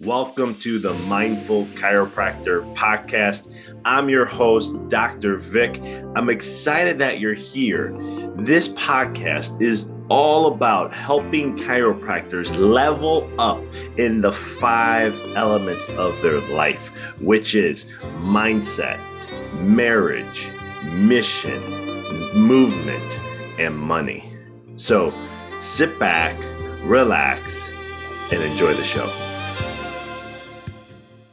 Welcome to the Mindful Chiropractor podcast. I'm your host, Dr. Vic. I'm excited that you're here. This podcast is all about helping chiropractors level up in the five elements of their life, which is mindset, marriage, mission, movement, and money. So sit back, relax, and enjoy the show.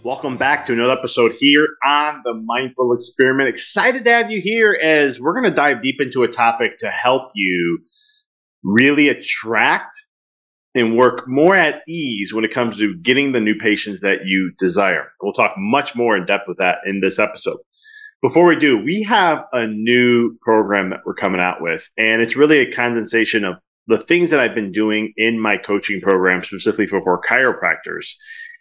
Welcome back to another episode here on the Mindful Experiment. Excited to have you here as we're going to dive deep into a topic to help you really attract and work more at ease when it comes to getting the new patients that you desire. We'll talk much more in depth with that in this episode. Before we do, we have a new program that we're coming out with, and it's really a condensation of the things that I've been doing in my coaching program, specifically for, for chiropractors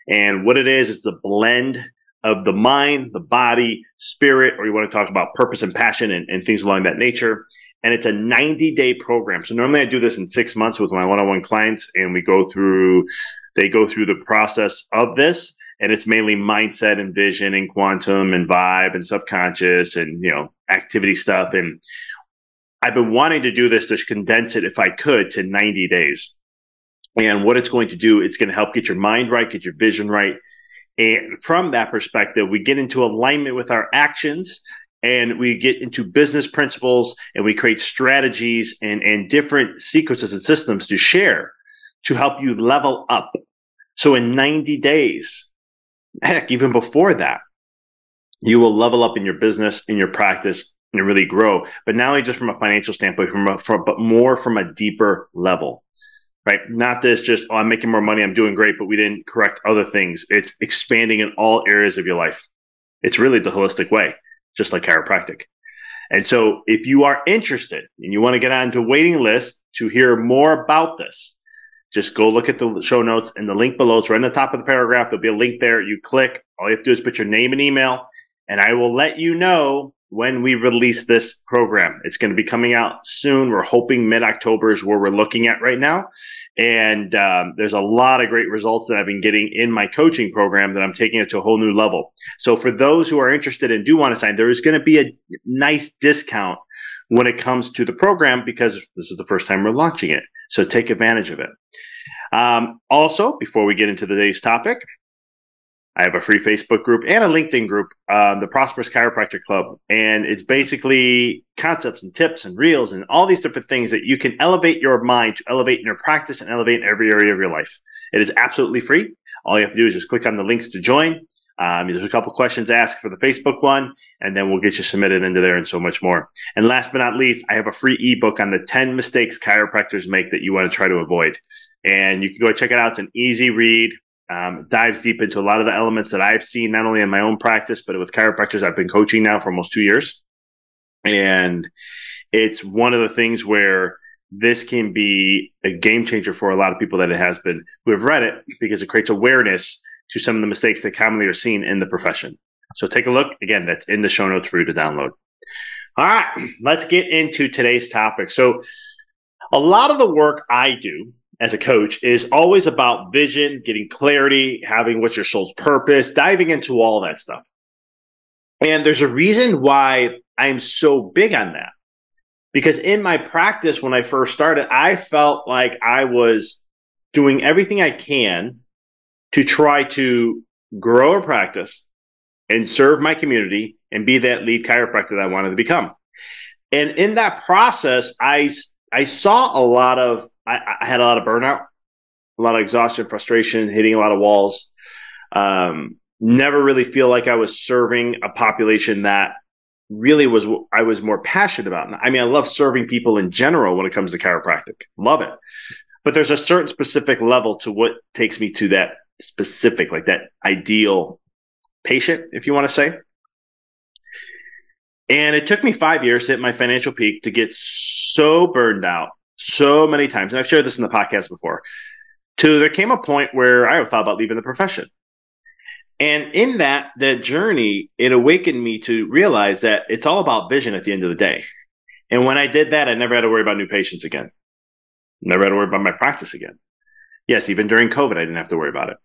and what it is, it's a blend of the mind, the body, spirit, or you want to talk about purpose and passion and, and things along that nature. And it's a 90 day program. So normally I do this in six months with my one on one clients and we go through, they go through the process of this. And it's mainly mindset and vision and quantum and vibe and subconscious and, you know, activity stuff. And I've been wanting to do this to condense it if I could to 90 days. And what it's going to do, it's going to help get your mind right, get your vision right. And from that perspective, we get into alignment with our actions and we get into business principles and we create strategies and, and different sequences and systems to share to help you level up. So in 90 days, heck, even before that, you will level up in your business, in your practice, and really grow. But not only just from a financial standpoint, from, a, from but more from a deeper level right? Not this just, oh, I'm making more money, I'm doing great, but we didn't correct other things. It's expanding in all areas of your life. It's really the holistic way, just like chiropractic. And so if you are interested and you want to get onto waiting list to hear more about this, just go look at the show notes and the link below. It's right in the top of the paragraph. There'll be a link there. You click. All you have to do is put your name and email, and I will let you know when we release this program. It's going to be coming out soon. We're hoping mid October is where we're looking at right now. And um, there's a lot of great results that I've been getting in my coaching program that I'm taking it to a whole new level. So for those who are interested and do want to sign, there is going to be a nice discount when it comes to the program because this is the first time we're launching it. So take advantage of it. Um, also, before we get into today's topic, I have a free Facebook group and a LinkedIn group, um, the Prosperous Chiropractor Club. And it's basically concepts and tips and reels and all these different things that you can elevate your mind to elevate in your practice and elevate in every area of your life. It is absolutely free. All you have to do is just click on the links to join. Um, there's a couple questions asked for the Facebook one, and then we'll get you submitted into there and so much more. And last but not least, I have a free ebook on the 10 mistakes chiropractors make that you want to try to avoid. And you can go check it out. It's an easy read um, dives deep into a lot of the elements that I've seen, not only in my own practice, but with chiropractors I've been coaching now for almost two years. And it's one of the things where this can be a game changer for a lot of people that it has been who have read it because it creates awareness to some of the mistakes that commonly are seen in the profession. So take a look. Again, that's in the show notes for you to download. All right, let's get into today's topic. So, a lot of the work I do as a coach is always about vision, getting clarity, having what's your soul's purpose, diving into all that stuff. And there's a reason why I'm so big on that. Because in my practice, when I first started, I felt like I was doing everything I can to try to grow a practice and serve my community and be that lead chiropractor that I wanted to become. And in that process, I, I saw a lot of I, I had a lot of burnout, a lot of exhaustion, frustration, hitting a lot of walls. Um, never really feel like I was serving a population that really was I was more passionate about. I mean, I love serving people in general when it comes to chiropractic. Love it. But there's a certain specific level to what takes me to that specific, like that ideal patient, if you want to say. And it took me five years to hit my financial peak to get so burned out so many times, and I've shared this in the podcast before, to there came a point where I thought about leaving the profession. And in that that journey, it awakened me to realize that it's all about vision at the end of the day. And when I did that, I never had to worry about new patients again. Never had to worry about my practice again. Yes, even during COVID, I didn't have to worry about it.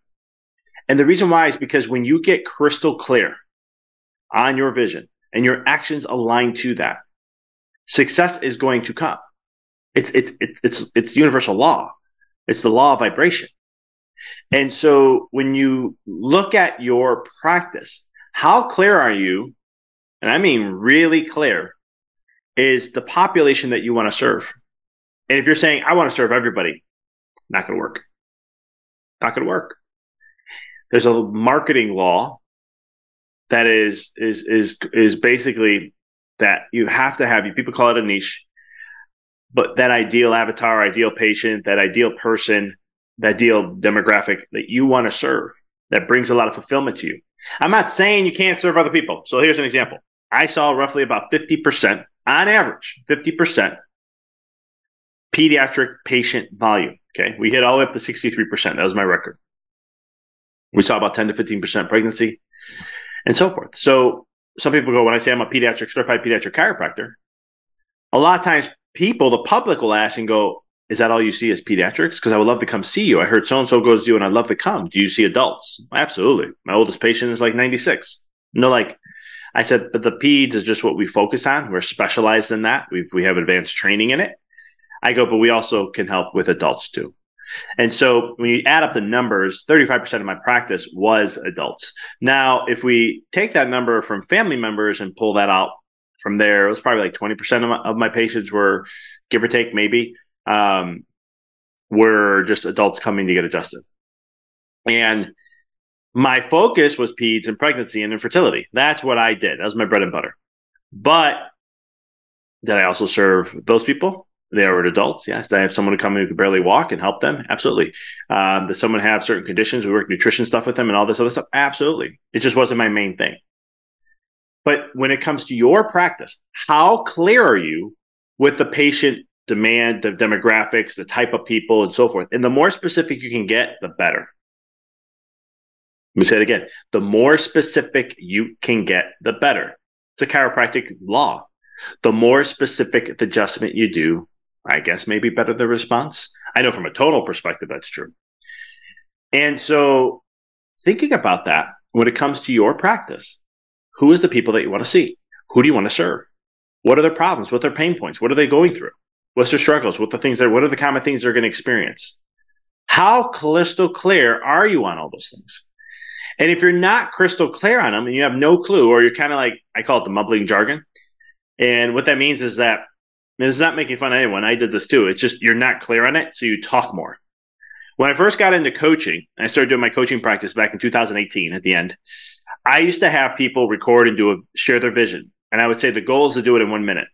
And the reason why is because when you get crystal clear on your vision and your actions align to that, success is going to come. It's, it's, it's, it's, it's universal law. It's the law of vibration. And so when you look at your practice, how clear are you? And I mean really clear is the population that you want to serve. And if you're saying, I want to serve everybody, not going to work. Not going to work. There's a marketing law that is, is, is, is basically that you have to have, you people call it a niche, but that ideal avatar, ideal patient, that ideal person, that ideal demographic that you want to serve that brings a lot of fulfillment to you. I'm not saying you can't serve other people. So here's an example. I saw roughly about 50% on average, 50% pediatric patient volume. Okay. We hit all the way up to 63%. That was my record. We saw about 10 to 15% pregnancy and so forth. So some people go, when I say I'm a pediatric certified pediatric chiropractor, a lot of times people, the public will ask and go, is that all you see as pediatrics? Because I would love to come see you. I heard so and so goes to you and I'd love to come. Do you see adults? Absolutely. My oldest patient is like 96. No, like I said, but the peds is just what we focus on. We're specialized in that. we we have advanced training in it. I go, but we also can help with adults too. And so when you add up the numbers, 35% of my practice was adults. Now, if we take that number from family members and pull that out from there, it was probably like 20% of my, of my patients were, give or take, maybe, um, were just adults coming to get adjusted. And my focus was peds and pregnancy and infertility. That's what I did. That was my bread and butter. But did I also serve those people? They are adults. Yes. Do I have someone to come in who can barely walk and help them? Absolutely. Um, does someone have certain conditions? We work nutrition stuff with them and all this other stuff. Absolutely. It just wasn't my main thing. But when it comes to your practice, how clear are you with the patient demand, the demographics, the type of people, and so forth? And the more specific you can get, the better. Let me say it again. The more specific you can get, the better. It's a chiropractic law. The more specific the adjustment you do, I guess maybe better the response. I know from a tonal perspective that's true. And so thinking about that when it comes to your practice, who is the people that you want to see? Who do you want to serve? What are their problems? What are their pain points? What are they going through? What's their struggles? What the things that what are the common things they're going to experience? How crystal clear are you on all those things? And if you're not crystal clear on them and you have no clue, or you're kind of like I call it the mumbling jargon, and what that means is that it's not making fun of anyone. I did this too. It's just you're not clear on it, so you talk more. When I first got into coaching, I started doing my coaching practice back in 2018 at the end. I used to have people record and do a share their vision. And I would say the goal is to do it in one minute.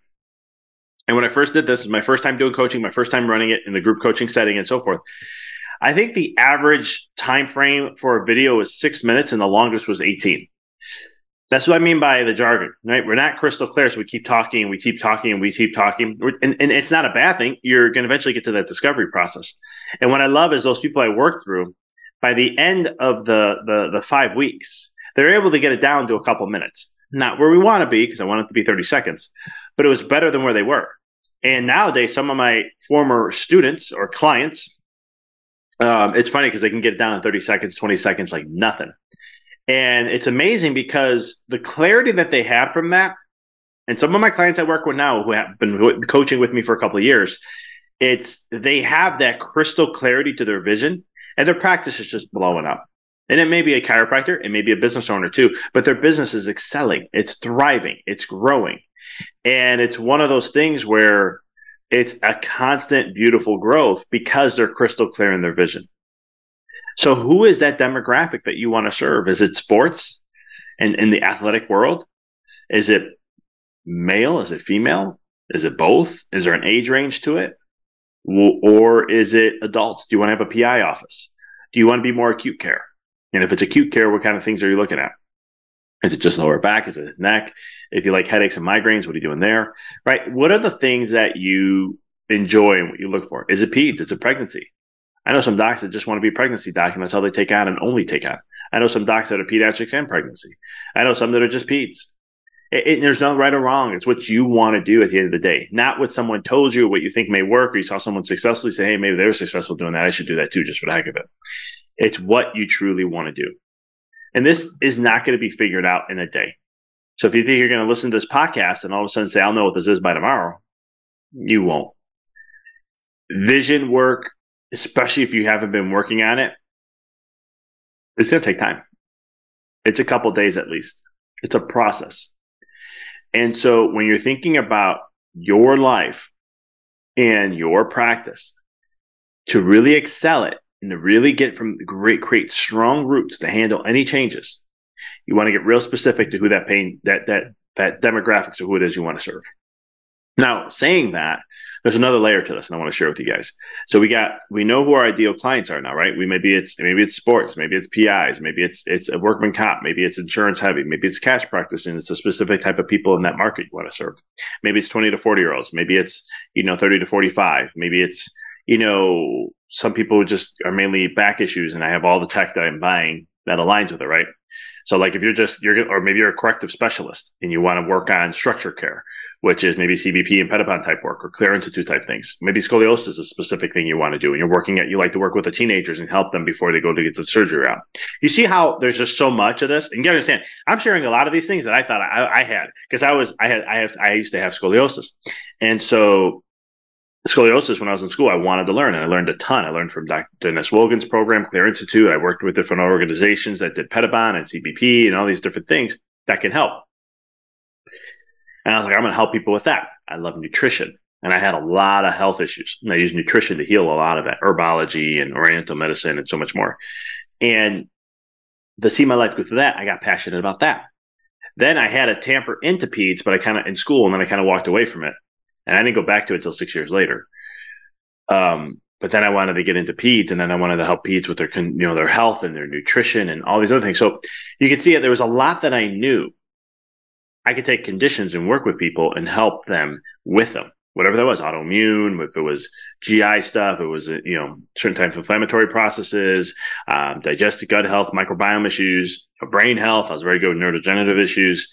And when I first did this, was my first time doing coaching, my first time running it in the group coaching setting and so forth. I think the average time frame for a video was six minutes and the longest was 18. That's what I mean by the jargon, right? We're not crystal clear, so we keep talking and we keep talking and we keep talking. And, and it's not a bad thing. You're going to eventually get to that discovery process. And what I love is those people I work through, by the end of the, the, the five weeks, they're able to get it down to a couple minutes. Not where we want to be, because I want it to be 30 seconds, but it was better than where they were. And nowadays, some of my former students or clients, um, it's funny because they can get it down in 30 seconds, 20 seconds, like nothing. And it's amazing because the clarity that they have from that, and some of my clients I work with now who have been coaching with me for a couple of years, it's they have that crystal clarity to their vision and their practice is just blowing up. And it may be a chiropractor, it may be a business owner too, but their business is excelling, it's thriving, it's growing. And it's one of those things where it's a constant, beautiful growth because they're crystal clear in their vision. So, who is that demographic that you want to serve? Is it sports and in the athletic world? Is it male? Is it female? Is it both? Is there an age range to it? Or is it adults? Do you want to have a PI office? Do you want to be more acute care? And if it's acute care, what kind of things are you looking at? Is it just lower back? Is it neck? If you like headaches and migraines, what are you doing there? Right? What are the things that you enjoy and what you look for? Is it peds? It's a pregnancy. I know some docs that just want to be pregnancy doc, and that's all they take on and only take on. I know some docs that are pediatrics and pregnancy. I know some that are just peds. It, it, there's no right or wrong. It's what you want to do at the end of the day, not what someone told you, what you think may work, or you saw someone successfully say, hey, maybe they were successful doing that. I should do that too, just for the heck of it. It's what you truly want to do. And this is not going to be figured out in a day. So if you think you're going to listen to this podcast and all of a sudden say, I'll know what this is by tomorrow, hmm. you won't. Vision work, especially if you haven't been working on it, it's going to take time. It's a couple days at least. It's a process. And so when you're thinking about your life and your practice to really excel it and to really get from great, create strong roots to handle any changes, you want to get real specific to who that pain, that, that, that demographics or who it is you want to serve. Now, saying that, there's another layer to this, and I want to share with you guys. So we got we know who our ideal clients are now, right? We maybe it's maybe it's sports, maybe it's PIs, maybe it's it's a workman comp, maybe it's insurance heavy, maybe it's cash practice, and it's a specific type of people in that market you want to serve. Maybe it's 20 to 40 year olds, maybe it's you know 30 to 45, maybe it's you know some people just are mainly back issues, and I have all the tech that I'm buying that aligns with it, right? So like if you're just you're or maybe you're a corrective specialist and you want to work on structure care which is maybe CBP and Pettibon type work or Clear Institute type things. Maybe scoliosis is a specific thing you want to do, and you're working at you like to work with the teenagers and help them before they go to get the surgery out. You see how there's just so much of this, and you understand. I'm sharing a lot of these things that I thought I, I had because I was I had I have I used to have scoliosis, and so scoliosis when I was in school, I wanted to learn, and I learned a ton. I learned from Dr. Dennis Woggon's program, Clear Institute. I worked with different organizations that did Pettibon and CBP and all these different things that can help. And I was like, I'm going to help people with that. I love nutrition. And I had a lot of health issues. And I use nutrition to heal a lot of it, herbology and oriental medicine and so much more. And to see my life go through that, I got passionate about that. Then I had a tamper into peds, but I kind of in school and then I kind of walked away from it. And I didn't go back to it until six years later. Um, but then I wanted to get into peds and then I wanted to help peds with their, you know, their health and their nutrition and all these other things. So you can see that there was a lot that I knew I could take conditions and work with people and help them with them. Whatever that was, autoimmune, if it was GI stuff, it was, you know, certain types of inflammatory processes, um, digestive gut health, microbiome issues, brain health. I was very good with neurodegenerative issues.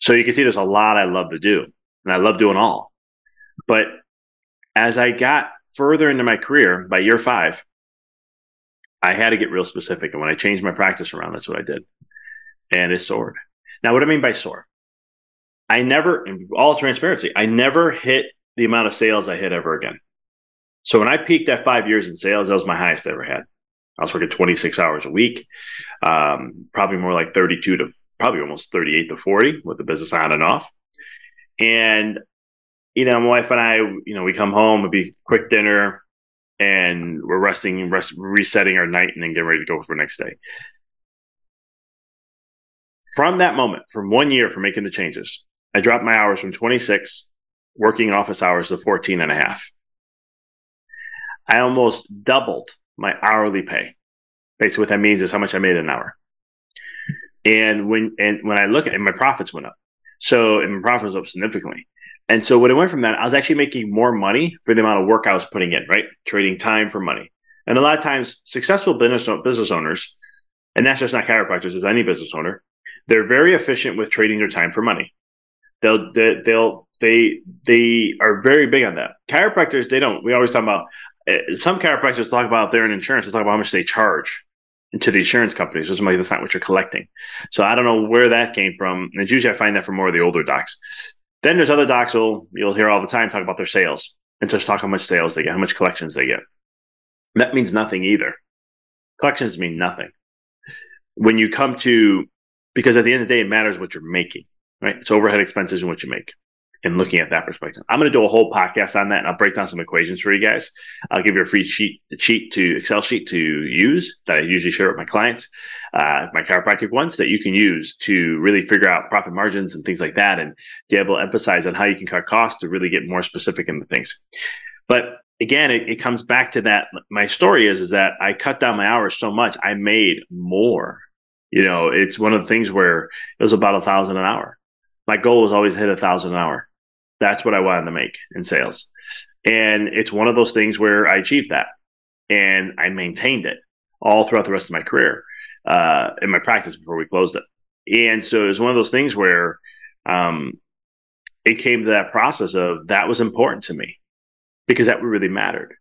So you can see there's a lot I love to do and I love doing all. But as I got further into my career by year five, I had to get real specific. And when I changed my practice around, that's what I did. And it soared. Now, what I mean by soar? I never, in all transparency, I never hit the amount of sales I hit ever again. So when I peaked at five years in sales, that was my highest I ever had. I was working 26 hours a week, um, probably more like 32 to probably almost 38 to 40 with the business on and off. And, you know, my wife and I, you know, we come home, it'd be quick dinner and we're resting, rest, resetting our night and then getting ready to go for the next day. From that moment, from one year from making the changes, I dropped my hours from 26 working office hours to 14 and a half. I almost doubled my hourly pay. Basically, what that means is how much I made an hour. And when and when I look at it, my profits went up. So and my profits up significantly. And so when it went from that, I was actually making more money for the amount of work I was putting in, right? Trading time for money. And a lot of times, successful business business owners, and that's just not chiropractors, as any business owner, they're very efficient with trading their time for money. They'll they'll they they are very big on that. Chiropractors they don't. We always talk about uh, some chiropractors talk about their insurance. They talk about how much they charge to the insurance companies. Which like that's not what you're collecting. So I don't know where that came from. And usually I find that from more of the older docs. Then there's other docs will you'll hear all the time talk about their sales and just talk how much sales they get, how much collections they get. That means nothing either. Collections mean nothing. When you come to because at the end of the day, it matters what you're making right? It's overhead expenses and what you make. And looking at that perspective, I'm going to do a whole podcast on that, and I'll break down some equations for you guys. I'll give you a free sheet, sheet to Excel sheet to use that I usually share with my clients, uh, my chiropractic ones that you can use to really figure out profit margins and things like that, and be able to emphasize on how you can cut costs to really get more specific into things. But again, it, it comes back to that. My story is is that I cut down my hours so much, I made more. You know, it's one of the things where it was about a thousand an hour my goal was always hit a thousand an hour. That's what I wanted to make in sales. And it's one of those things where I achieved that and I maintained it all throughout the rest of my career uh, in my practice before we closed it. And so it was one of those things where um, it came to that process of that was important to me because that really mattered.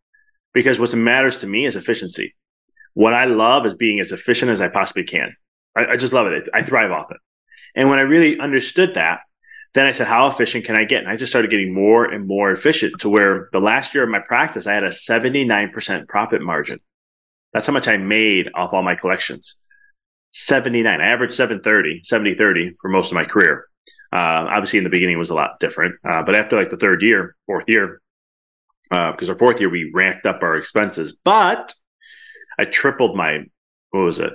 Because what matters to me is efficiency. What I love is being as efficient as I possibly can. I, I just love it. I thrive off it. And when I really understood that, then I said, how efficient can I get? And I just started getting more and more efficient to where the last year of my practice, I had a 79% profit margin. That's how much I made off all my collections. 79. I averaged 730, 70 30 for most of my career. Uh, obviously, in the beginning, was a lot different. Uh, but after like the third year, fourth year, because uh, our fourth year, we ranked up our expenses. But I tripled my, what was it?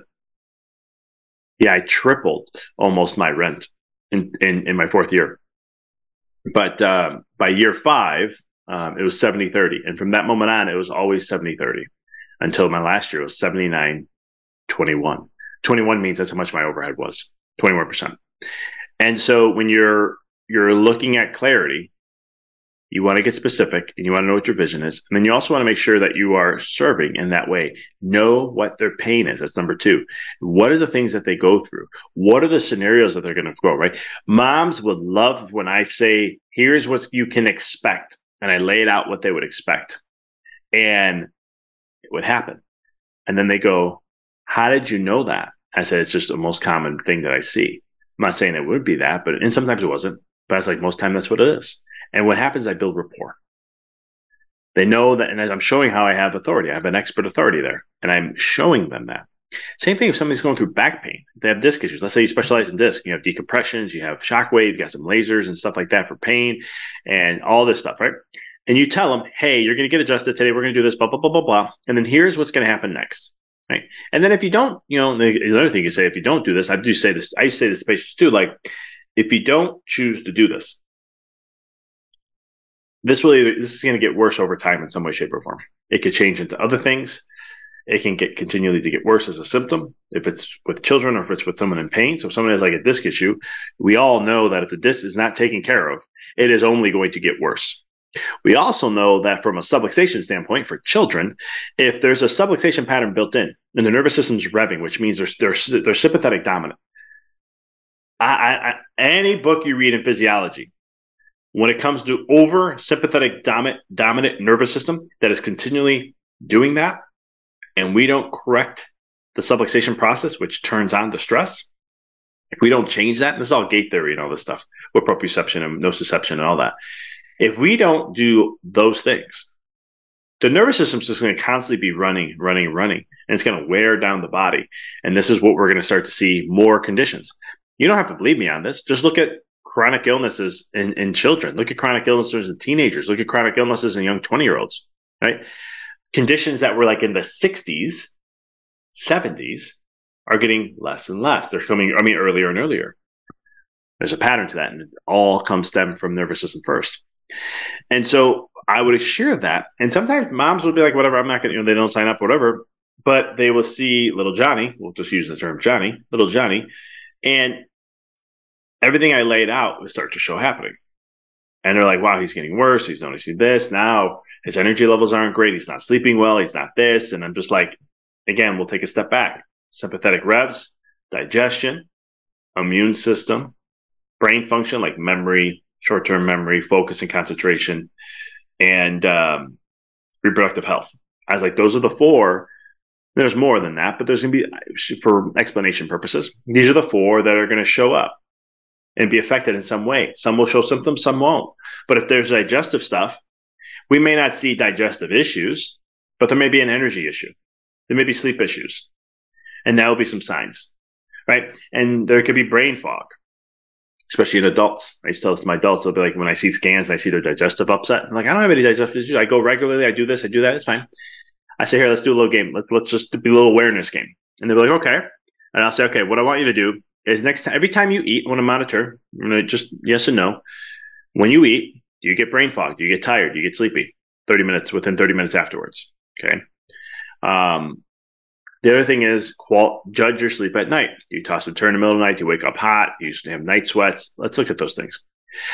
Yeah, I tripled almost my rent in, in, in my fourth year. But um, by year five, um, it was 70 30. And from that moment on, it was always 70 30 until my last year was 79 21. 21 means that's how much my overhead was 21%. And so when you're you're looking at clarity, you want to get specific and you want to know what your vision is. And then you also want to make sure that you are serving in that way. Know what their pain is. That's number two. What are the things that they go through? What are the scenarios that they're going to go, right? Moms would love when I say, here's what you can expect. And I lay it out what they would expect. And it would happen. And then they go, how did you know that? I said, it's just the most common thing that I see. I'm not saying it would be that, but, and sometimes it wasn't, but it's like most time that's what it is. And what happens, I build rapport. They know that, and I'm showing how I have authority. I have an expert authority there, and I'm showing them that. Same thing if somebody's going through back pain, they have disc issues. Let's say you specialize in disc, you have decompressions, you have shockwave, you got some lasers and stuff like that for pain and all this stuff, right? And you tell them, hey, you're going to get adjusted today. We're going to do this, blah, blah, blah, blah, blah. And then here's what's going to happen next. Right. And then if you don't, you know, the, the other thing you say, if you don't do this, I do say this, I say this to patients too, like if you don't choose to do this, this really this is going to get worse over time in some way, shape, or form. It could change into other things. It can get continually to get worse as a symptom if it's with children or if it's with someone in pain. So if someone has like a disc issue, we all know that if the disc is not taken care of, it is only going to get worse. We also know that from a subluxation standpoint for children, if there's a subluxation pattern built in and the nervous system's revving, which means they're, they're, they're sympathetic dominant. I, I, any book you read in physiology, when it comes to over sympathetic dominant, dominant nervous system that is continually doing that, and we don't correct the subluxation process, which turns on the stress, if we don't change that, and this is all gate theory and all this stuff with proprioception and nociception and all that. If we don't do those things, the nervous system is just going to constantly be running, running, running, and it's going to wear down the body. And this is what we're going to start to see more conditions. You don't have to believe me on this. Just look at chronic illnesses in, in children. Look at chronic illnesses in teenagers. Look at chronic illnesses in young 20 year olds, right? Conditions that were like in the 60s, 70s are getting less and less. They're coming, I mean, earlier and earlier. There's a pattern to that, and it all comes stem from nervous system first. And so I would share that. And sometimes moms would be like, whatever, I'm not going to, you know, they don't sign up, whatever. But they will see little Johnny, we'll just use the term Johnny, little Johnny, and everything I laid out would start to show happening. And they're like, wow, he's getting worse. He's noticing this. Now his energy levels aren't great. He's not sleeping well. He's not this. And I'm just like, again, we'll take a step back. Sympathetic revs, digestion, immune system, brain function like memory, short term memory, focus and concentration, and um, reproductive health. I was like, those are the four. There's more than that, but there's going to be, for explanation purposes, these are the four that are going to show up and be affected in some way. Some will show symptoms, some won't. But if there's digestive stuff, we may not see digestive issues, but there may be an energy issue. There may be sleep issues. And that will be some signs, right? And there could be brain fog, especially in adults. I used to tell this to my adults, they'll be like, when I see scans and I see their digestive upset, I'm like, I don't have any digestive issues. I go regularly. I do this. I do that. It's fine. I say, here, let's do a little game. Let's, let's just be a little awareness game. And they'll be like, okay. And I'll say, okay, what I want you to do is next time every time you eat, I want to monitor. I'm gonna just yes and no. When you eat, do you get brain fog? Do you get tired? Do you get sleepy? Thirty minutes within thirty minutes afterwards. Okay. Um, the other thing is qual- judge your sleep at night. Do you toss and turn in the middle of the night? Do you wake up hot? Do you have night sweats? Let's look at those things.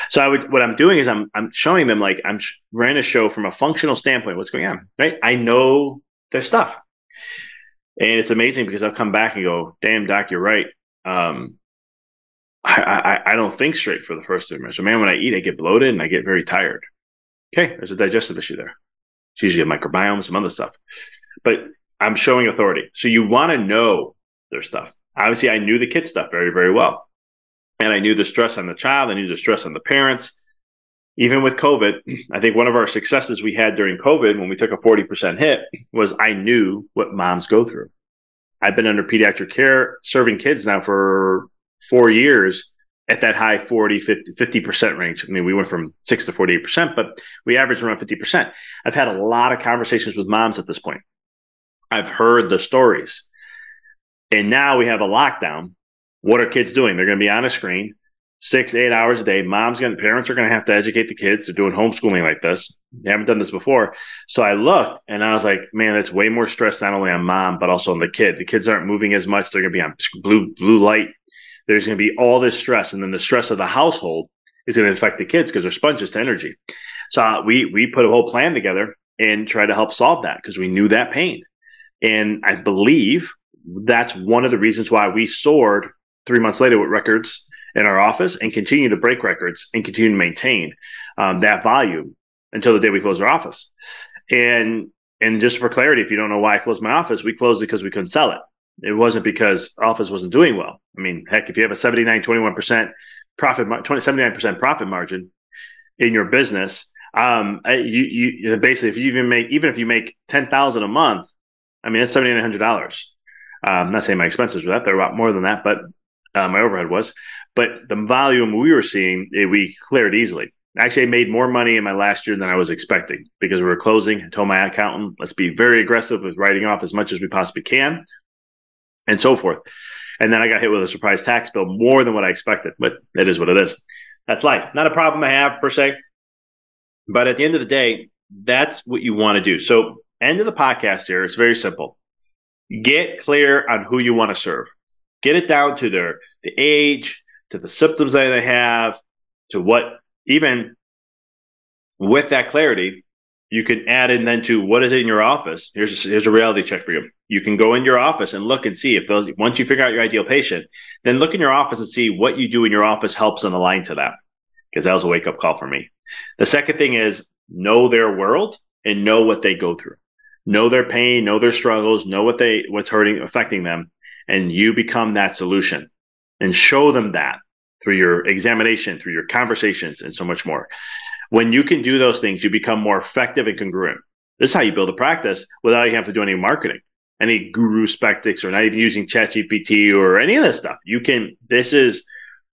So I would, what I'm doing is I'm, I'm showing them like I'm sh- running a show from a functional standpoint. What's going on, right? I know their stuff. And it's amazing because I'll come back and go, damn, doc, you're right um, I, I, I don't think straight for the first two minutes. So man, when I eat, I get bloated and I get very tired. Okay, there's a digestive issue there. It's usually a microbiome, some other stuff. But I'm showing authority. So you want to know their stuff. Obviously, I knew the kid stuff very, very well. And I knew the stress on the child, I knew the stress on the parents. Even with COVID, I think one of our successes we had during COVID when we took a 40% hit was I knew what moms go through. I've been under pediatric care serving kids now for four years at that high 40, 50, percent range. I mean, we went from 6 to 48%, but we averaged around 50%. I've had a lot of conversations with moms at this point. I've heard the stories. And now we have a lockdown. What are kids doing? They're going to be on a screen six, eight hours a day. Mom's going to, parents are going to have to educate the kids. They're doing homeschooling like this. They haven't done this before. So I looked and I was like, man, that's way more stress, not only on mom, but also on the kid. The kids aren't moving as much. They're going to be on blue, blue light there's going to be all this stress, and then the stress of the household is going to affect the kids because they're sponges to energy. So we we put a whole plan together and try to help solve that because we knew that pain, and I believe that's one of the reasons why we soared three months later with records in our office and continue to break records and continue to maintain um, that volume until the day we close our office. And and just for clarity, if you don't know why I closed my office, we closed it because we couldn't sell it. It wasn't because Office wasn't doing well. I mean, heck, if you have a 79, 21% profit, 20, 79% profit margin in your business, um, you, you basically, if you even make, even if you make 10,000 a month, I mean, that's $7,900. Uh, I'm not saying my expenses were that, they're a lot more than that, but uh, my overhead was. But the volume we were seeing, it, we cleared easily. Actually, I made more money in my last year than I was expecting because we were closing. I told my accountant, let's be very aggressive with writing off as much as we possibly can and so forth. And then I got hit with a surprise tax bill more than what I expected, but it is what it is. That's life. Not a problem I have per se. But at the end of the day, that's what you want to do. So, end of the podcast here. It's very simple. Get clear on who you want to serve. Get it down to their the age, to the symptoms that they have, to what even with that clarity, you can add in then to what is in your office. Here's here's a reality check for you. You can go in your office and look and see if those once you figure out your ideal patient, then look in your office and see what you do in your office helps and align to that. Because that was a wake up call for me. The second thing is know their world and know what they go through. Know their pain, know their struggles, know what they what's hurting affecting them, and you become that solution and show them that through your examination, through your conversations, and so much more. When you can do those things, you become more effective and congruent. This is how you build a practice without you have to do any marketing, any guru spectics, or not even using ChatGPT or any of this stuff. You can, this is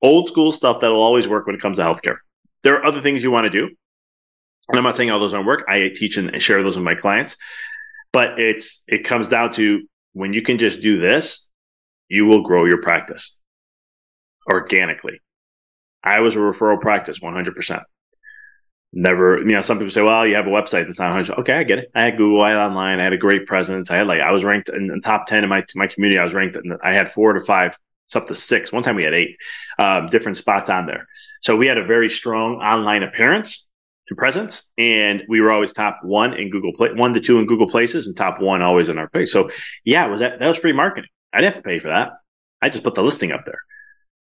old school stuff that'll always work when it comes to healthcare. There are other things you want to do. And I'm not saying all those don't work. I teach and share those with my clients, but it's, it comes down to when you can just do this, you will grow your practice organically. I was a referral practice 100% never you know some people say well you have a website that's not 100 okay i get it. I had google i had online i had a great presence. I had like i was ranked in the top 10 in my my community. I was ranked in, i had four to five it's up to six. One time we had eight um, different spots on there. So we had a very strong online appearance and presence and we were always top one in google play one to two in google places and top one always in our page. So yeah was that that was free marketing i didn't have to pay for that i just put the listing up there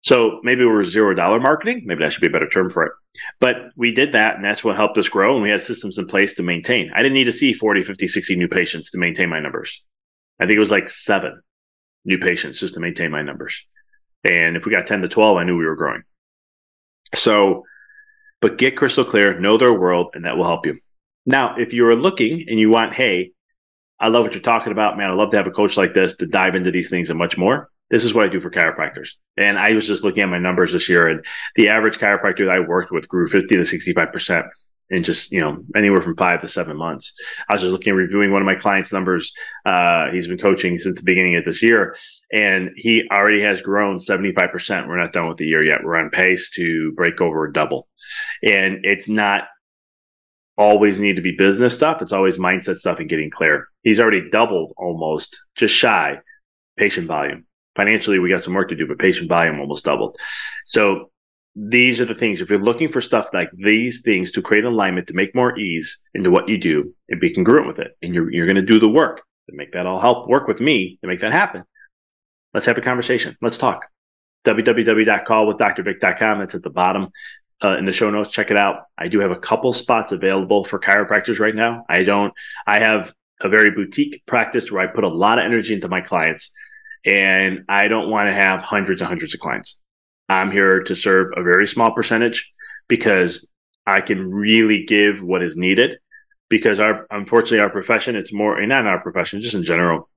so maybe we're zero dollar marketing. Maybe that should be a better term for it. But we did that and that's what helped us grow. And we had systems in place to maintain. I didn't need to see 40, 50, 60 new patients to maintain my numbers. I think it was like seven new patients just to maintain my numbers. And if we got 10 to 12, I knew we were growing. So, but get crystal clear, know their world, and that will help you. Now, if you are looking and you want, hey, I love what you're talking about, man. I love to have a coach like this to dive into these things and much more this is what I do for chiropractors. And I was just looking at my numbers this year, and the average chiropractor that I worked with grew 50 to 65% in just, you know, anywhere from five to seven months. I was just looking at reviewing one of my clients' numbers. Uh, he's been coaching since the beginning of this year, and he already has grown 75%. We're not done with the year yet. We're on pace to break over double. And it's not always need to be business stuff. It's always mindset stuff and getting clear. He's already doubled almost, just shy patient volume financially we got some work to do, but patient volume almost doubled. So these are the things. If you're looking for stuff like these things to create alignment, to make more ease into what you do and be congruent with it, and you're, you're going to do the work to make that all help work with me to make that happen. Let's have a conversation. Let's talk. www.callwithdrvic.com. That's at the bottom uh, in the show notes. Check it out. I do have a couple spots available for chiropractors right now. I don't, I have a very boutique practice where I put a lot of energy into my clients And I don't want to have hundreds and hundreds of clients. I'm here to serve a very small percentage because I can really give what is needed. Because our, unfortunately, our profession, it's more, and not our profession, just in general,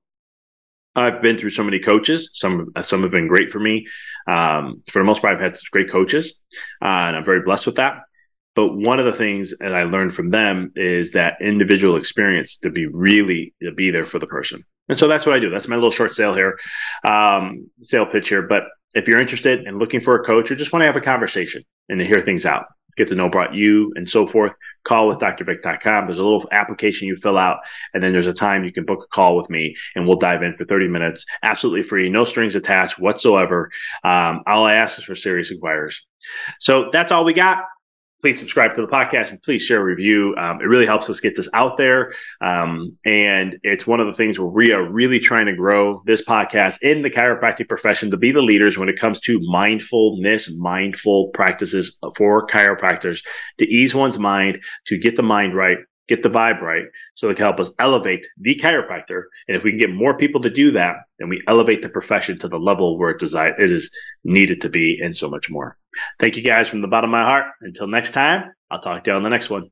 I've been through so many coaches. Some some have been great for me. Um, for the most part, I've had great coaches, uh, and I'm very blessed with that. But one of the things that I learned from them is that individual experience to be really to be there for the person. And so that's what I do. That's my little short sale here, um, sale pitch here. But if you're interested in looking for a coach or just want to have a conversation and to hear things out, get to know about you and so forth, call with drvic.com. There's a little application you fill out, and then there's a time you can book a call with me, and we'll dive in for 30 minutes, absolutely free, no strings attached whatsoever. Um, all I ask is for serious inquirers. So that's all we got please subscribe to the podcast and please share a review. Um, it really helps us get this out there. Um, and it's one of the things where we are really trying to grow this podcast in the chiropractic profession to be the leaders when it comes to mindfulness, mindful practices for chiropractors to ease one's mind, to get the mind right, get the vibe right so it can help us elevate the chiropractor. And if we can get more people to do that, then we elevate the profession to the level where it, desired, it is needed to be and so much more. Thank you guys from the bottom of my heart. Until next time, I'll talk to you on the next one.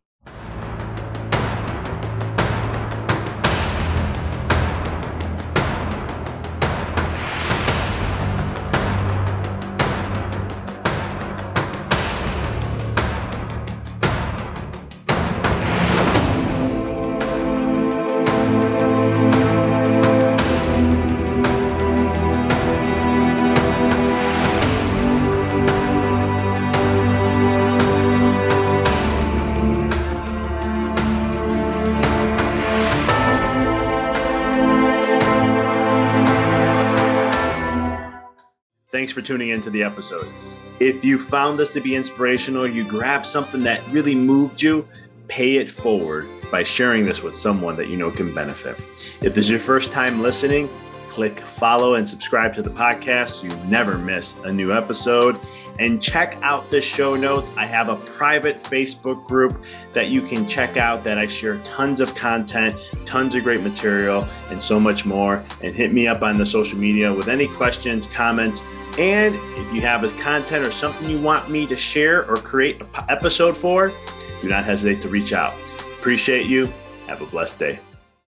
Thanks for tuning into the episode. If you found this to be inspirational, you grabbed something that really moved you, pay it forward by sharing this with someone that you know can benefit. If this is your first time listening, click follow and subscribe to the podcast so you never miss a new episode. And check out the show notes. I have a private Facebook group that you can check out that I share tons of content, tons of great material, and so much more. And hit me up on the social media with any questions, comments, and if you have a content or something you want me to share or create an episode for, do not hesitate to reach out. Appreciate you. Have a blessed day.